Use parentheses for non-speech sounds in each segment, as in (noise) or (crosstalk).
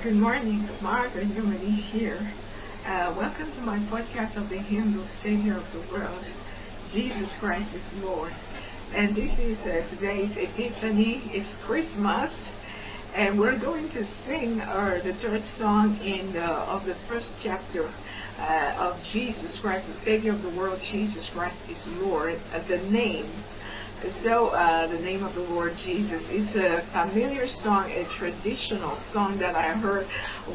Good morning, Margaret Newman here. Uh, welcome to my podcast of the hymn of Savior of the world, Jesus Christ is Lord. And this is uh, today's Epiphany. It's Christmas, and we're going to sing uh, the third song in the, of the first chapter uh, of Jesus Christ, the Savior of the world. Jesus Christ is Lord. Uh, the name so, uh, the name of the Lord Jesus is a familiar song, a traditional song that I heard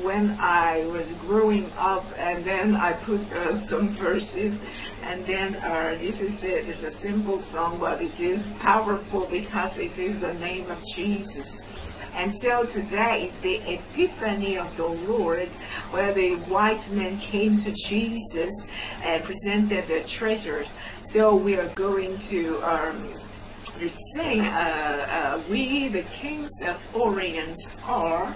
when I was growing up, and then I put uh, some verses, and then uh, this is it. It's a simple song, but it is powerful because it is the name of Jesus. And so today is the Epiphany of the Lord, where the wise men came to Jesus and presented their treasures. So we are going to um, you sing, uh, uh, we the kings of Orient are,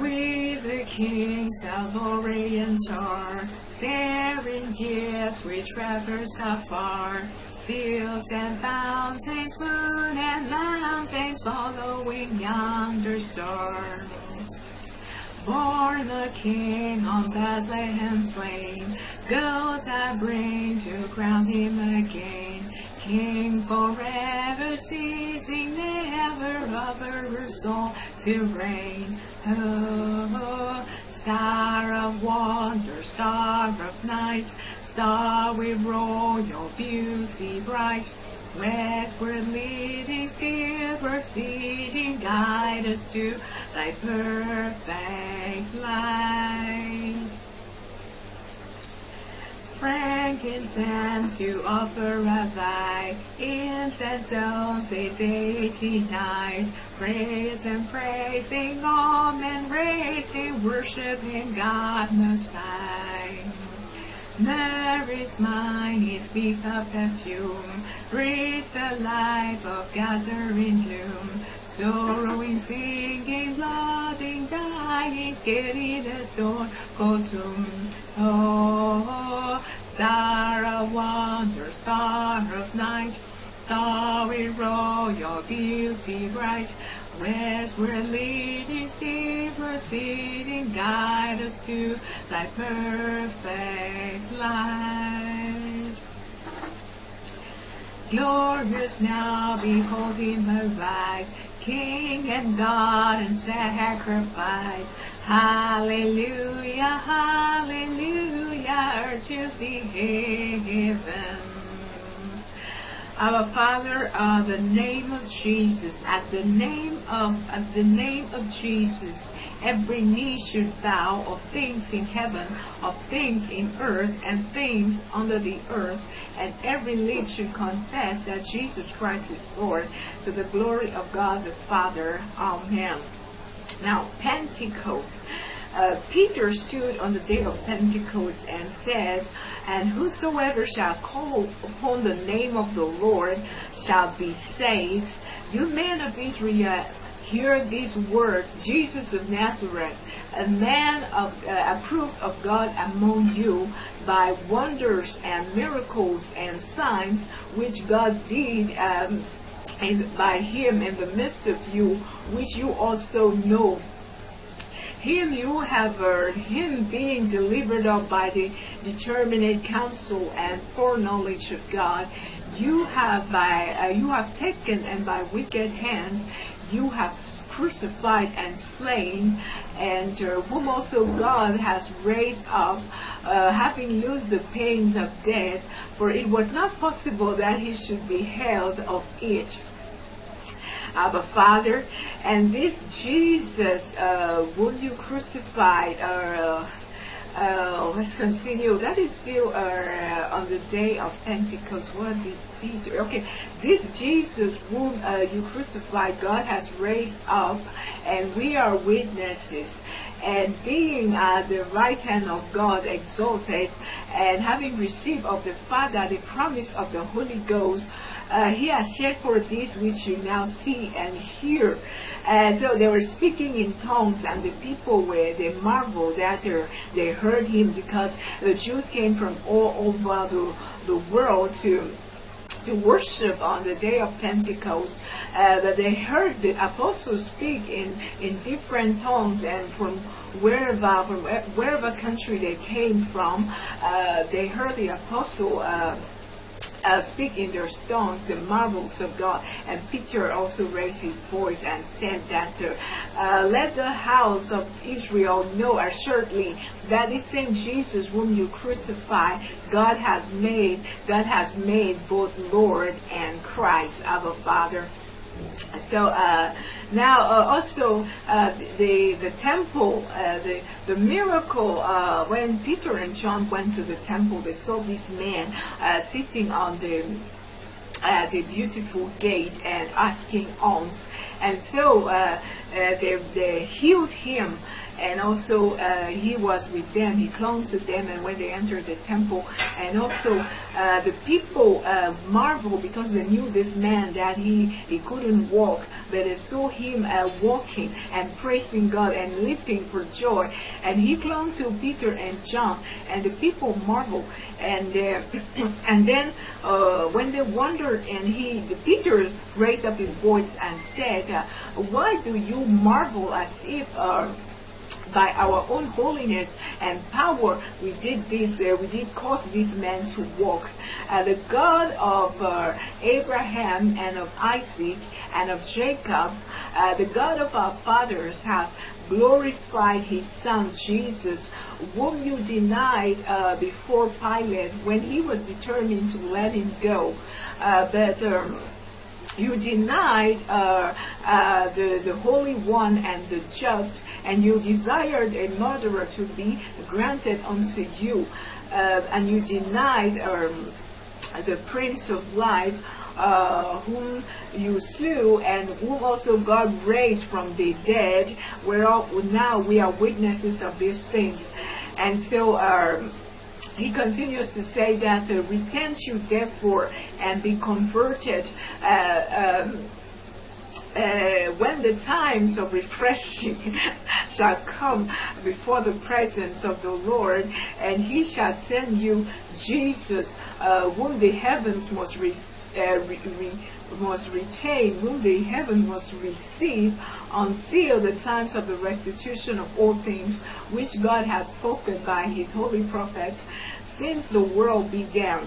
we the kings of Orient are, bearing gifts we traverse afar, fields and fountains, moon and mountains, following yonder star. Born the King on Bethlehem plain, goes I bring to crown him again. King forever ceasing, never other soul to reign. Oh, star of wonder, star of night, star with royal beauty bright. Westward leading, field proceeding, guide us to thy perfect light frankincense to offer a thy incense only day night. Praise and praising all men raising, worshiping God most high. Mary's mind, it speaks of perfume, breathes the life of gathering bloom. Sorrowing, singing, blooding, dying, getting the storm, go tomb. Oh, star of wonder, star of night, starry your beauty bright. Westward leading, sea proceeding, guide us to thy perfect light. Glorious now, beholding her rise, King and God and sacrifice. Hallelujah, hallelujah, earth to the heaven. Our Father, uh, the name of Jesus, at the name of at the name of Jesus, every knee should bow of things in heaven, of things in earth, and things under the earth, and every lip should confess that Jesus Christ is Lord, to the glory of God the Father. Amen. Now, Pentecost. Uh, Peter stood on the day of Pentecost and said, And whosoever shall call upon the name of the Lord shall be saved. You men of Israel, hear these words Jesus of Nazareth, a man of, uh, approved of God among you by wonders and miracles and signs which God did um, and by him in the midst of you, which you also know. Him you have heard, him being delivered up by the determinate counsel and foreknowledge of God, you have by uh, you have taken and by wicked hands you have crucified and slain, and uh, whom also God has raised up, uh, having loosed the pains of death, for it was not possible that he should be held of it. Abba Father, and this Jesus, uh, you crucified, uh, uh, let's continue. That is still uh, on the day of Pentecost. What did Peter? Okay, this Jesus whom uh, you crucified, God has raised up, and we are witnesses. And being at the right hand of God exalted, and having received of the Father the promise of the Holy Ghost, uh, he has shed for this which you now see and hear. So they were speaking in tongues, and the people were, they marveled that they heard him because the Jews came from all over the, the world to to worship on the day of Pentecost. Uh, that they heard the apostles speak in, in different tongues and from wherever from wherever country they came from, uh, they heard the apostle. Uh, uh, speak in their stones the marvels of God. And Peter also raised his voice and said that, uh, let the house of Israel know assuredly that the same Jesus whom you crucified, God has made, God has made both Lord and Christ, our Father. So uh, now uh, also uh, the the temple, uh, the the miracle uh, when Peter and John went to the temple, they saw this man uh, sitting on the the beautiful gate and asking alms, and so they they healed him and also uh, he was with them. He clung to them, and when they entered the temple, and also uh, the people uh, marveled because they knew this man that he he couldn't walk, but they saw him uh, walking and praising God and leaping for joy, and he clung to Peter and John, and the people marveled, and uh, (clears throat) and then uh, when they wondered, and he Peter raised up his voice and said, "Why do you marvel as if?" By our own holiness and power, we did this, uh, we did cause these men to walk. Uh, the God of uh, Abraham and of Isaac and of Jacob, uh, the God of our fathers, has glorified his son Jesus, whom you denied uh, before Pilate when he was determined to let him go. Uh, but um, you denied uh, uh, the, the Holy One and the just, and you desired a murderer to be granted unto you, uh, and you denied um, the Prince of Life. Uh, whom you slew and whom also God raised from the dead, whereof now we are witnesses of these things. And so, um, he continues to say that uh, repent you therefore and be converted uh, um, uh, when the times of refreshing (laughs) shall come before the presence of the Lord, and he shall send you Jesus, uh, whom the heavens must, re, uh, re, re, must retain, whom the heaven must receive, until the times of the restitution of all things, which God has spoken by his holy prophets since the world began.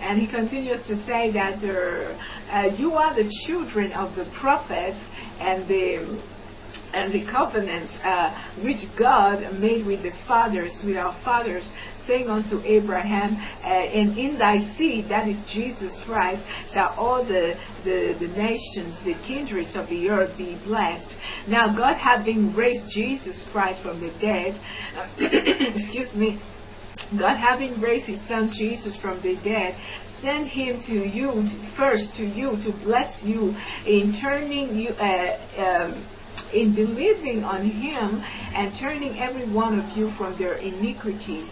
And he continues to say that uh, you are the children of the prophets and the and the covenant uh, which God made with the fathers, with our fathers, saying unto Abraham, uh, and in thy seed, that is Jesus Christ, shall all the, the, the nations, the kindreds of the earth be blessed. Now, God having raised Jesus Christ from the dead, (coughs) excuse me, God having raised his son Jesus from the dead, sent him to you, first to you, to bless you in turning you, uh, um, in believing on him and turning every one of you from their iniquities.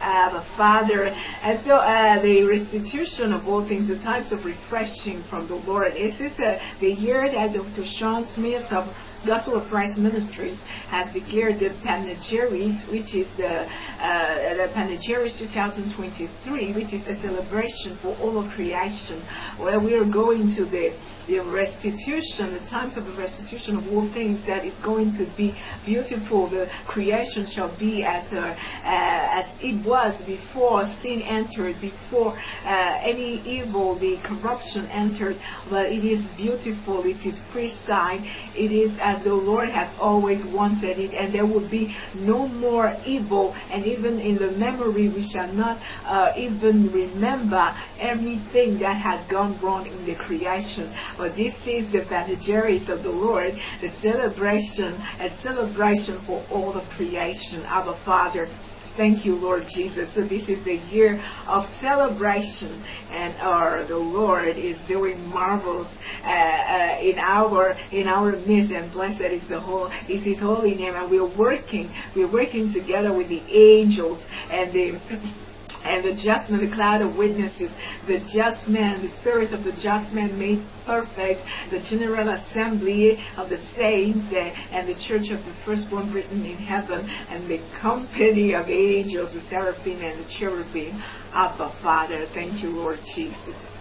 Uh, Father, and so uh, the restitution of all things, the times of refreshing from the Lord. This is uh, the year that Dr. Sean Smith of Gospel of Christ Ministries has declared the Panegyrics, which is the, uh, the Panegyrics 2023, which is a celebration for all of creation, where we are going to the the restitution, the times of the restitution of all things that is going to be beautiful. The creation shall be as uh, uh, as it was before sin entered, before uh, any evil, the corruption entered. But it is beautiful. It is pristine. It is as the Lord has always wanted it, and there will be no more evil. And even in the memory, we shall not uh, even remember everything that has gone wrong in the creation. But this is the panegyrics of the Lord, the celebration, a celebration for all of creation. Our Father, Thank you, Lord Jesus. So this is the year of celebration, and our the Lord is doing marvels uh, uh, in our in our midst. And blessed is the whole is His holy name. And we're working, we're working together with the angels and the and the just man, the cloud of witnesses, the just man, the spirit of the just man made perfect, the general assembly of the saints, uh, and the church of the firstborn written in heaven, and the company of angels, the seraphim and the cherubim. Abba, Father, thank you, Lord Jesus.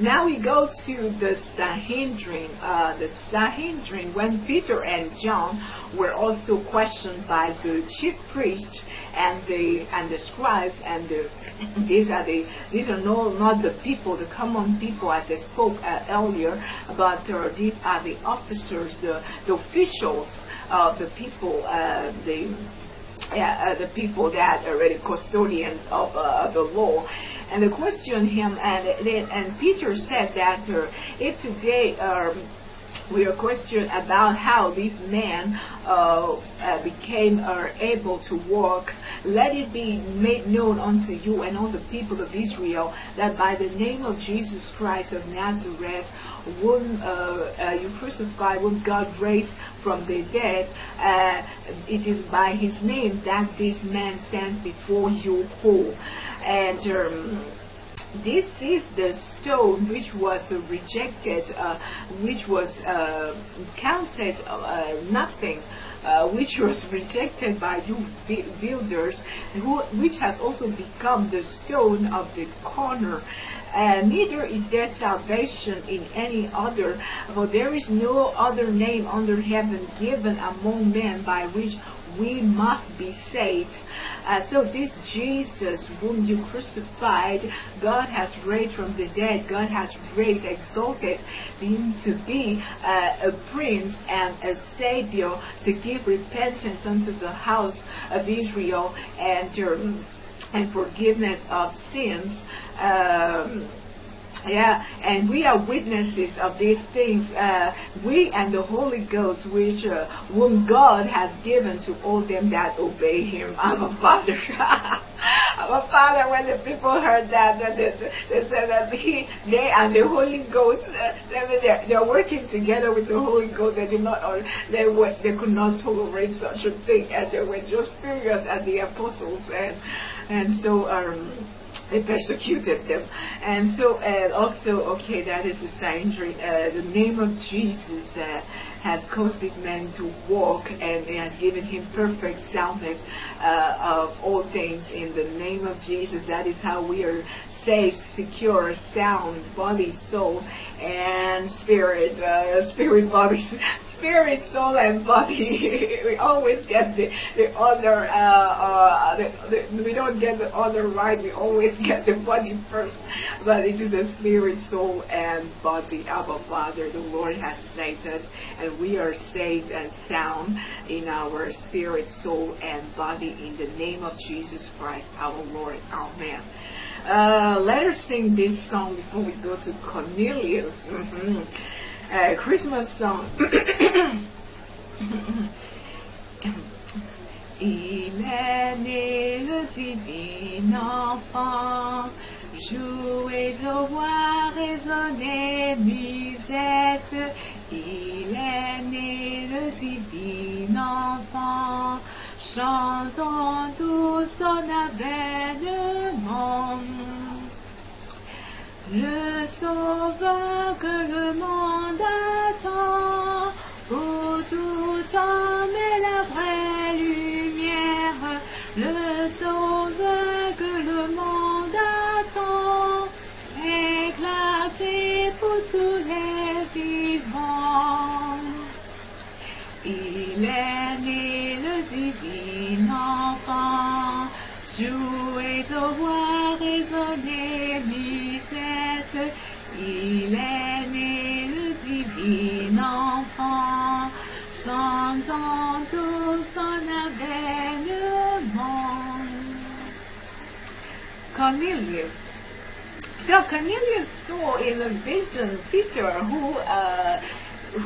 Now we go to the Sanhedrin. Uh, the Sanhedrin, when Peter and John were also questioned by the chief priest and the and the scribes and the these are the these are no not the people the common people as I spoke uh, earlier but uh, these are the officers the the officials of the people uh, the uh, the people that are really custodians of uh, the law and they questioned him and and Peter said that uh, if today um, we are questioned about how this man uh, uh, became uh, able to walk. Let it be made known unto you and all the people of Israel that by the name of Jesus Christ of Nazareth, whom uh, uh, you crucify, whom God raised from the dead, uh, it is by his name that this man stands before you whole. And um, this is the stone which was uh, rejected, uh, which was uh, counted uh, nothing. Which was (laughs) rejected by you builders, who, which has also become the stone of the corner. And neither is there salvation in any other, for there is no other name under heaven given among men by which we must be saved. Uh, so this Jesus whom you crucified, God has raised from the dead. God has raised, exalted him to be uh, a prince and a savior to give repentance unto the house of Israel and, and forgiveness of sins. Um, yeah, and we are witnesses of these things. Uh, we and the Holy Ghost, which uh, whom God has given to all them that obey Him. (laughs) Our Father. Our Father. When the people heard that, that they, they said that He, they and the Holy Ghost, uh, they're, they're working together with the Holy Ghost. They did not, or they were, they could not tolerate such a thing, and they were just furious at the apostles, and and so. Um, they persecuted them. And so uh, also, okay, that is the sign. Uh, the name of Jesus uh, has caused this man to walk and has given him perfect soundness uh, of all things in the name of Jesus. That is how we are safe, secure, sound, body, soul, and spirit, uh, spirit, body, (laughs) spirit, soul, and body. (laughs) we always get the, the other, uh, uh, the, the, we don't get the other right, we always (laughs) get the body first, but it is the spirit, soul, and body. Our Father, the Lord has saved us, and we are saved and sound in our spirit, soul, and body in the name of Jesus Christ, our Lord. Amen. Uh, let us sing this song before we go to Cornelius. Mm-hmm. Uh, Christmas song. (coughs) Il est né le divin enfant, jouez au roi, résonnez musette. Il est né le divin enfant, chantons tous son avènement. Le sauveur que le monde attend, pour tout homme a vision Peter who uh,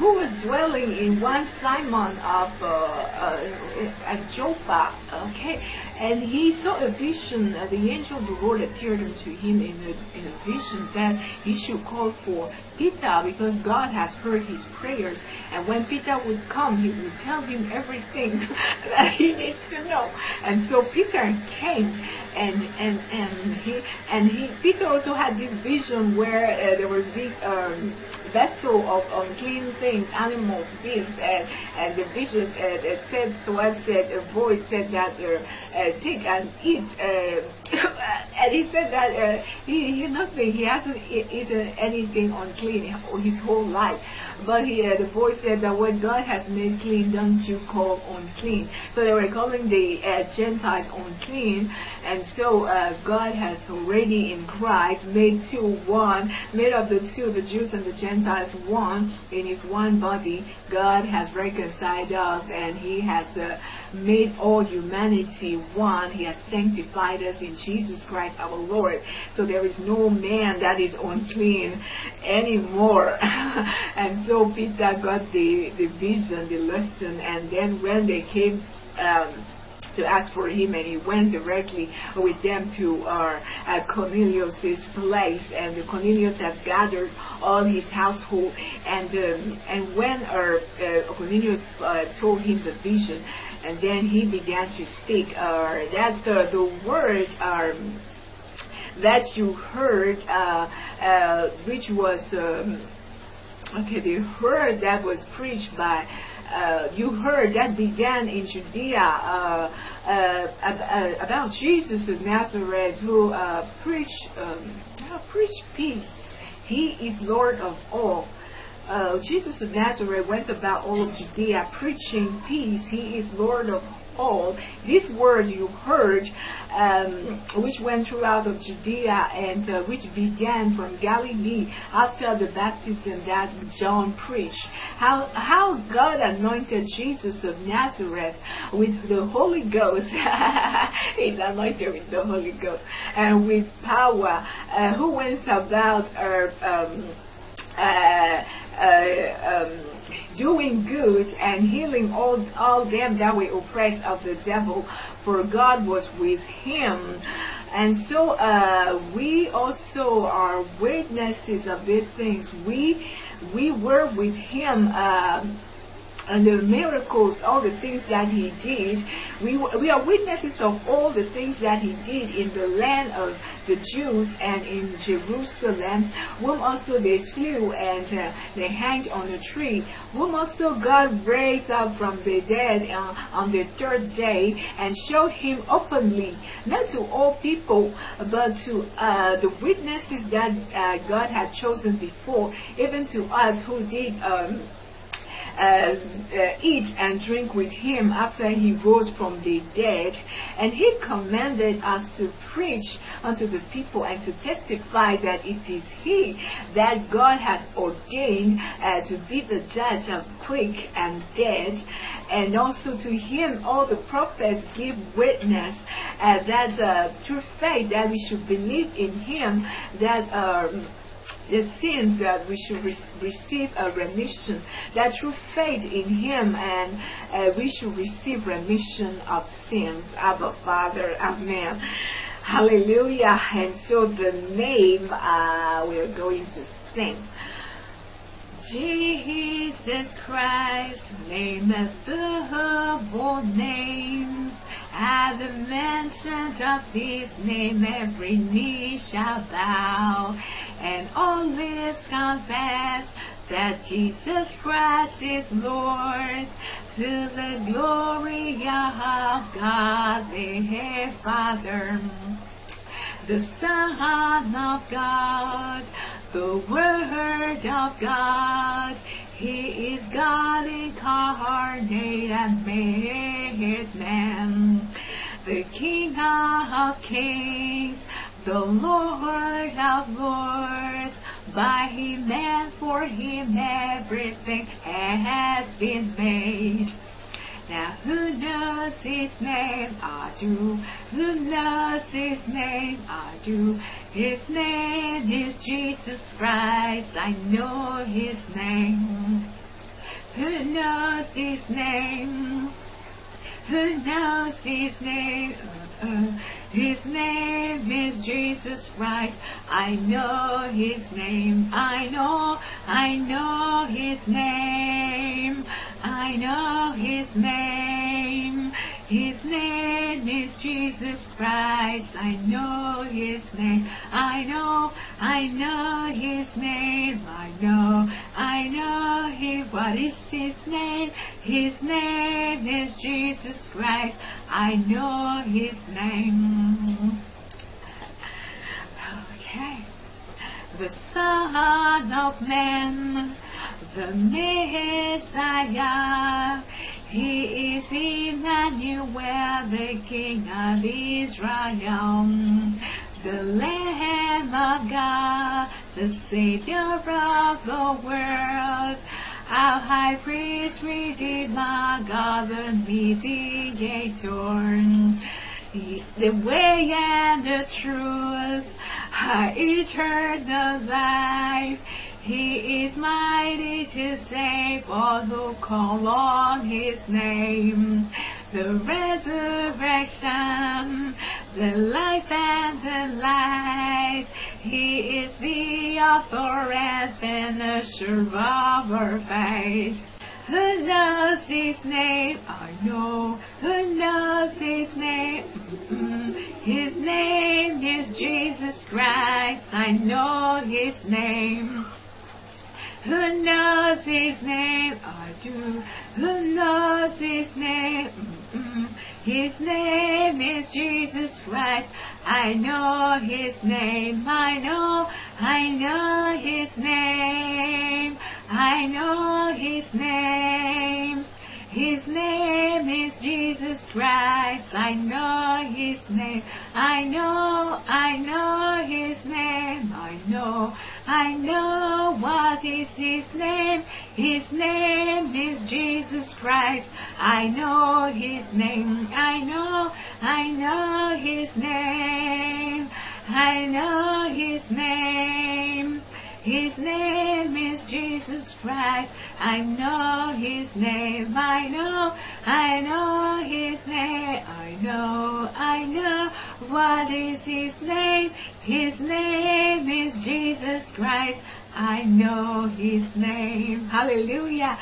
who was dwelling in one Simon of uh, uh, at Joppa, okay, and he saw a vision. Uh, the angel of the Lord appeared unto him in a, in a vision that he should call for Peter because God has heard his prayers. And when Peter would come, he would tell him everything (laughs) that he needs to know. And so Peter came, and and and he and he Peter also had this vision where uh, there was this. Um, vessel of unclean things, animals, beasts, and, and the vision uh, said, so I said, a voice said that uh, uh, take and eat uh, (laughs) and he said that uh, he, he nothing, he hasn't eaten anything unclean his whole life. But he, uh, the boy said that what God has made clean, don't you call unclean. So they were calling the uh, Gentiles unclean, and so uh, God has already in Christ made two one, made of the two, the Jews and the Gentiles one in His one body. God has reconciled us, and He has uh, made all humanity one. He has sanctified us in Jesus Christ our Lord. So there is no man that is unclean anymore. (laughs) and so Peter got the, the vision, the lesson, and then when they came um, to ask for him, and he went directly with them to uh, Cornelius's place, and Cornelius had gathered all his household, and um, and when uh, uh, Cornelius uh, told him the vision, and then he began to speak. Uh, that uh, the word um, that you heard, uh, uh, which was um, okay, the word that was preached by. Uh, you heard that began in Judea uh, uh, about Jesus of Nazareth who preached um, preached peace. He is Lord of all uh, Jesus of Nazareth went about all of Judea preaching peace. He is Lord of all. This word you heard, um, which went throughout of Judea and uh, which began from Galilee after the baptism that John preached. How, how God anointed Jesus of Nazareth with the Holy Ghost. (laughs) He's anointed with the Holy Ghost and with power. Uh, who went about uh, um, uh, uh, um, doing good and healing all, all them that were oppressed of the devil, for God was with him. And so uh, we also are witnesses of these things. We we were with him. Uh, and the miracles, all the things that he did. We, we are witnesses of all the things that he did in the land of the Jews and in Jerusalem, whom also they slew and uh, they hanged on a tree, whom also God raised up from the dead uh, on the third day and showed him openly, not to all people, but to uh, the witnesses that uh, God had chosen before, even to us who did. Um, uh, eat and drink with him after he rose from the dead. And he commanded us to preach unto the people and to testify that it is he that God has ordained uh, to be the judge of quick and dead. And also to him all the prophets give witness uh, that uh, through faith that we should believe in him that um, the sins that we should re receive a remission, that through faith in Him and uh, we should receive remission of sins. Abba Father, Amen. Hallelujah. And so the name uh, we're going to sing. Jesus Christ, name above all names. At the mention of his name, every knee shall bow, and all lips confess that Jesus Christ is Lord, to the glory of God the Father, the Son of God, the Word of God. He is God incarnate and made man, the King of kings, the Lord of lords. By him and for him everything has been made. Now who knows his name? I do. Who knows his name? I do. His name is Jesus Christ. I know his name. Who knows his name? Who knows his name? Uh, his name is Jesus Christ. I know his name. I know, I know his name. I know his name. His name is Jesus Christ. I know His name. I know, I know His name. I know, I know Him. What is His name? His name is Jesus Christ. I know His name. Okay. The Son of Man, the Messiah. He is Emmanuel, the King of Israel, the Lamb of God, the Savior of the world. Our high priest, redeemer, God, the mediator, the way and the truth, our eternal life. He is mighty to save all who call on His name. The resurrection, the life and the light. He is the author and finisher of our faith. Who knows His name? I know. Who knows His name? His name is Jesus Christ. I know His name. Who knows His name? I do. Who knows His name? His name is Jesus Christ. I know His name. I know. I know His name. I know His name. His name is Jesus Christ. I know His name. I know, I know His name. I know, I know what is His name. His name is Jesus Christ. I know His name. I know, I know His name. I know His name. His name is Jesus Christ. I know His name. I know, I know His name. I know, I know what is His name. His name is Jesus Christ. I know His name. Hallelujah.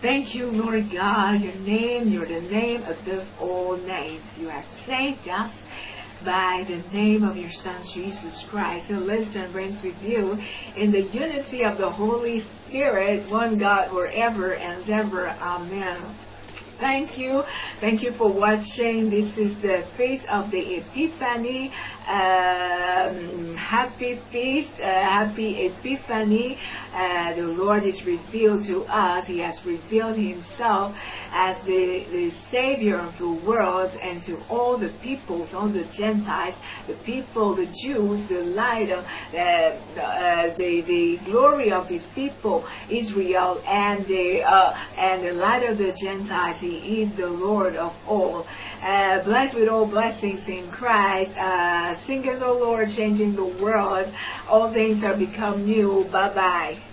Thank you, Lord God. Your name, you're the name above all names. You have saved us by the name of your Son Jesus Christ, who lives and reigns with you in the unity of the Holy Spirit, one God forever and ever. Amen. Thank you. Thank you for watching. This is the feast of the Epiphany. Um, happy feast, uh, happy Epiphany. Uh, the Lord is revealed to us. He has revealed Himself as the, the Savior of the world and to all the peoples, all the Gentiles, the people, the Jews, the light of uh, uh, the, the glory of His people, Israel, and the, uh, and the light of the Gentiles. He is the Lord of all. Uh, blessed with all blessings in Christ. Uh, sing as the Lord, changing the world. All things are become new. Bye bye.